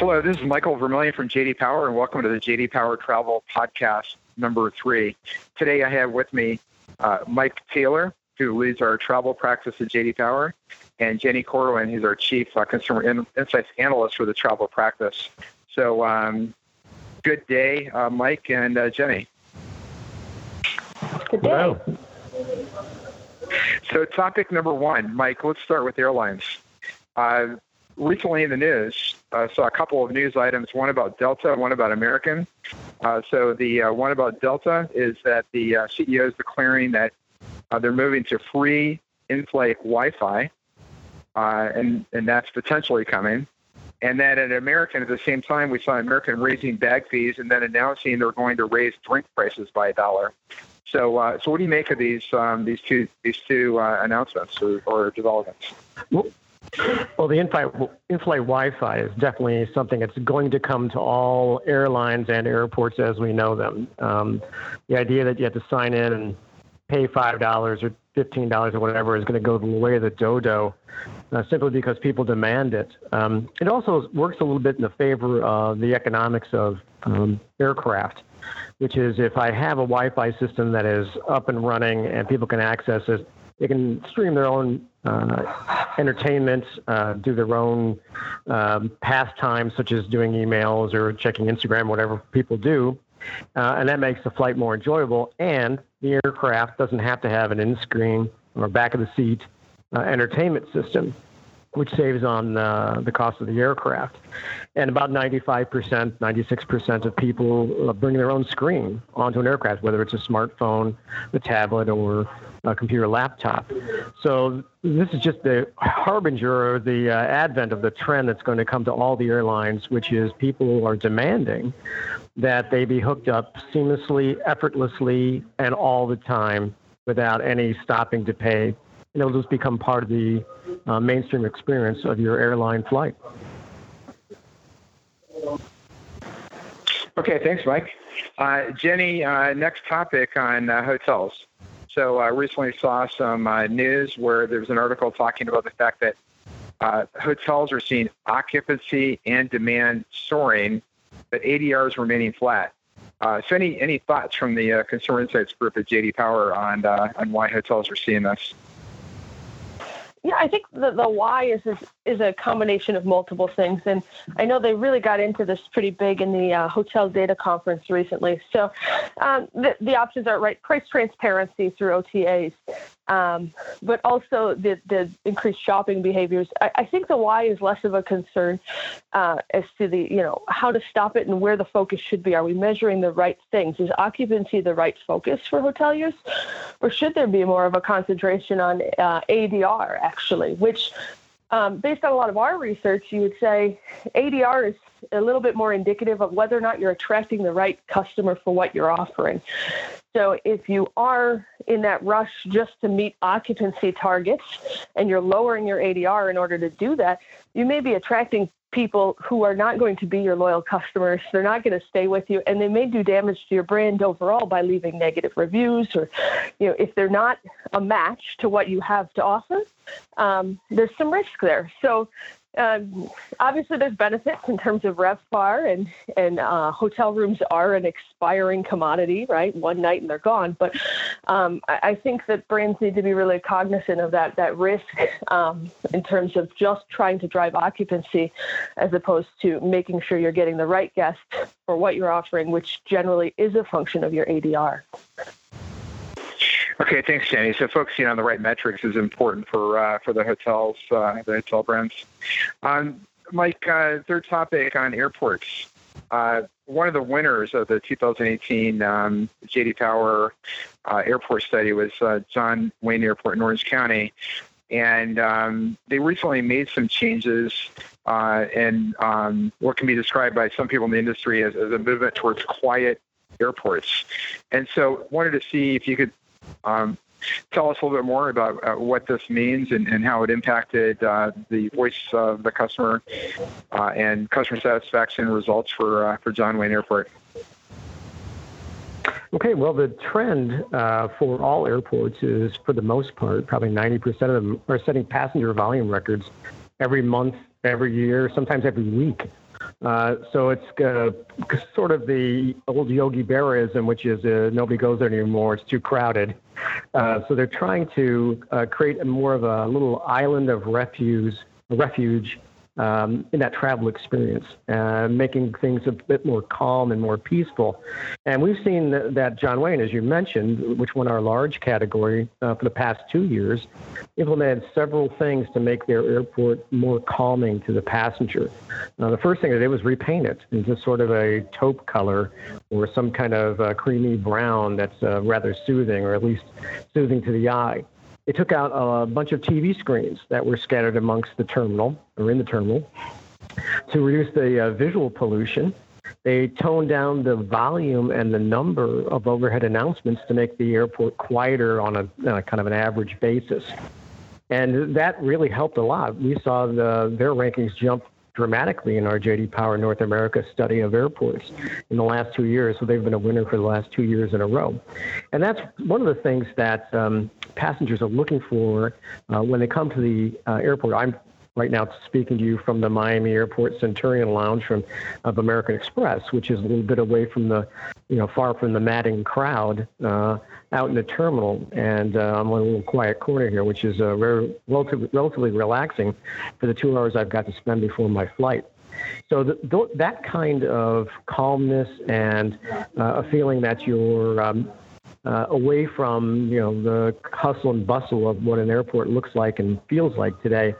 Hello, this is Michael Vermillion from JD Power, and welcome to the JD Power Travel Podcast number three. Today I have with me uh, Mike Taylor, who leads our travel practice at JD Power, and Jenny Corwin, who's our Chief uh, Consumer In- Insights Analyst for the travel practice. So, um, good day, uh, Mike and uh, Jenny. Good day. Hello. So, topic number one, Mike, let's start with airlines. Uh, recently in the news, uh, saw a couple of news items, one about Delta, one about American. Uh, so the uh, one about Delta is that the uh, CEO is declaring that they're moving to free in-flight Wi-Fi, uh, and and that's potentially coming. And then at American, at the same time, we saw American raising bag fees and then announcing they're going to raise drink prices by a dollar. So, uh, so what do you make of these um, these two these two uh, announcements or, or developments? Well, well, the in-flight, Wi-Fi is definitely something that's going to come to all airlines and airports as we know them. Um, the idea that you have to sign in and pay five dollars or fifteen dollars or whatever is going to go the way of the dodo, uh, simply because people demand it. Um, it also works a little bit in the favor of the economics of um, aircraft, which is if I have a Wi-Fi system that is up and running and people can access it, they can stream their own uh, entertainment, uh, do their own um, pastimes, such as doing emails or checking Instagram, whatever people do. Uh, and that makes the flight more enjoyable. And the aircraft doesn't have to have an in screen or back of the seat uh, entertainment system, which saves on uh, the cost of the aircraft. And about 95%, 96% of people uh, bring their own screen onto an aircraft, whether it's a smartphone, a tablet, or a computer laptop. So this is just the harbinger or the uh, advent of the trend that's going to come to all the airlines, which is people are demanding that they be hooked up seamlessly, effortlessly, and all the time without any stopping to pay. And it'll just become part of the uh, mainstream experience of your airline flight. Okay, thanks, Mike. Uh, Jenny, uh, next topic on uh, hotels. So I recently saw some uh, news where there was an article talking about the fact that uh, hotels are seeing occupancy and demand soaring, but ADR is remaining flat. Uh, so any any thoughts from the uh, Consumer Insights Group at JD Power on uh, on why hotels are seeing this? Yeah, I think the, the why is, is, is a combination of multiple things, and I know they really got into this pretty big in the uh, hotel data conference recently. So, um, the, the options are right: price transparency through OTAs, um, but also the, the increased shopping behaviors. I, I, think the why is less of a concern uh, as to the, you know, how to stop it and where the focus should be. Are we measuring the right things? Is occupancy the right focus for hoteliers? Or should there be more of a concentration on uh, ADR, actually, which um, based on a lot of our research, you would say ADR is a little bit more indicative of whether or not you're attracting the right customer for what you're offering. So if you are in that rush just to meet occupancy targets and you're lowering your ADR in order to do that, you may be attracting people who are not going to be your loyal customers. They're not going to stay with you, and they may do damage to your brand overall by leaving negative reviews, or you know, if they're not a match to what you have to offer, um, there's some risk there. So um, obviously, there's benefits in terms of RevPAR, and and uh, hotel rooms are an expiring commodity, right? One night and they're gone. But um, I, I, think that brands need to be really cognizant of that that risk um, in terms of just trying to drive occupancy, as opposed to making sure you're getting the right guest for what you're offering, which generally is a function of your ADR. Okay, thanks, Jenny. So focusing on the right metrics is important for uh, for the hotels, uh, the hotel brands. Um, Mike, uh, third topic on airports. Uh, one of the winners of the 2018 um, JD Power uh, airport study was uh, John Wayne Airport in Orange County, and um, they recently made some changes in um, what can be described by some people in the industry as, as a movement towards quiet airports. And so, wanted to see if you could um, tell us a little bit more about uh, what this means and, and how it impacted uh, the voice of the customer uh, and customer satisfaction results for uh, for John Wayne Airport. Okay, well, the trend uh, for all airports is, for the most part, probably 90% of them are setting passenger volume records every month, every year, sometimes every week. Uh, so it's uh, sort of the old Yogi Berraism, which is uh, nobody goes there anymore. It's too crowded. Uh, so they're trying to uh, create more of a little island of refuge, refuge um, in that travel experience, uh, making things a bit more calm and more peaceful. And we've seen that, that John Wayne, as you mentioned, which won our large category uh, for the past two years, implemented several things to make their airport more calming to the passenger. Uh, the first thing they did was repaint it into sort of a taupe color or some kind of uh, creamy brown that's uh, rather soothing, or at least soothing to the eye. They took out a bunch of TV screens that were scattered amongst the terminal or in the terminal to reduce the uh, visual pollution. They toned down the volume and the number of overhead announcements to make the airport quieter on a uh, kind of an average basis. And that really helped a lot. We saw the, their rankings jump dramatically in our JD Power North America study of airports in the last two years. So they've been a winner for the last two years in a row. And that's one of the things that um, passengers are looking for uh, when they come to the uh, airport. I'm right now speaking to you from the Miami Airport Centurion Lounge from of American Express, which is a little bit away from the, you know, far from the madding crowd uh, out in the terminal. And uh, I'm in a little quiet corner here, which is uh, very relatively, relatively relaxing for the two hours I've got to spend before my flight. So th- that kind of calmness and uh, a feeling that you're um, uh, away from you know the hustle and bustle of what an airport looks like and feels like today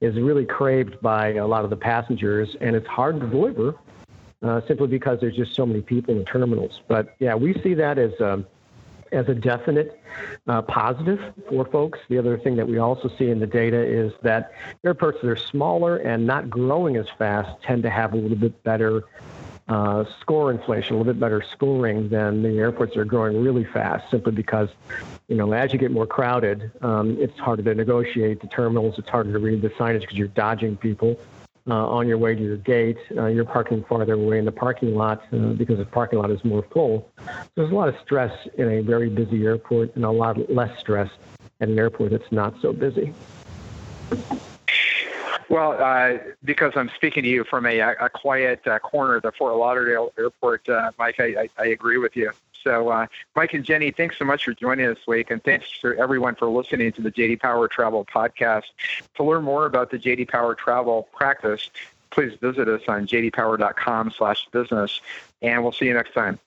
is really craved by a lot of the passengers, and it's hard to deliver uh, simply because there's just so many people in the terminals. But yeah, we see that as a, um, as a definite uh, positive for folks. The other thing that we also see in the data is that airports that are smaller and not growing as fast tend to have a little bit better uh, score inflation, a little bit better scoring than the airports are growing really fast, simply because, you know, as you get more crowded, um, it's harder to negotiate the terminals. It's harder to read the signage because you're dodging people. Uh, on your way to your gate, uh, you're parking farther away in the parking lot uh, because the parking lot is more full. So there's a lot of stress in a very busy airport and a lot less stress at an airport that's not so busy. Well, uh, because I'm speaking to you from a, a quiet uh, corner of the Fort Lauderdale airport, uh, Mike, I, I, I, agree with you. So, uh, Mike and Jenny, thanks so much for joining us this week, and thanks to everyone for listening to the JD Power Travel podcast. To learn more about the JD Power Travel practice, please visit us on jdpower.com/business, and we'll see you next time.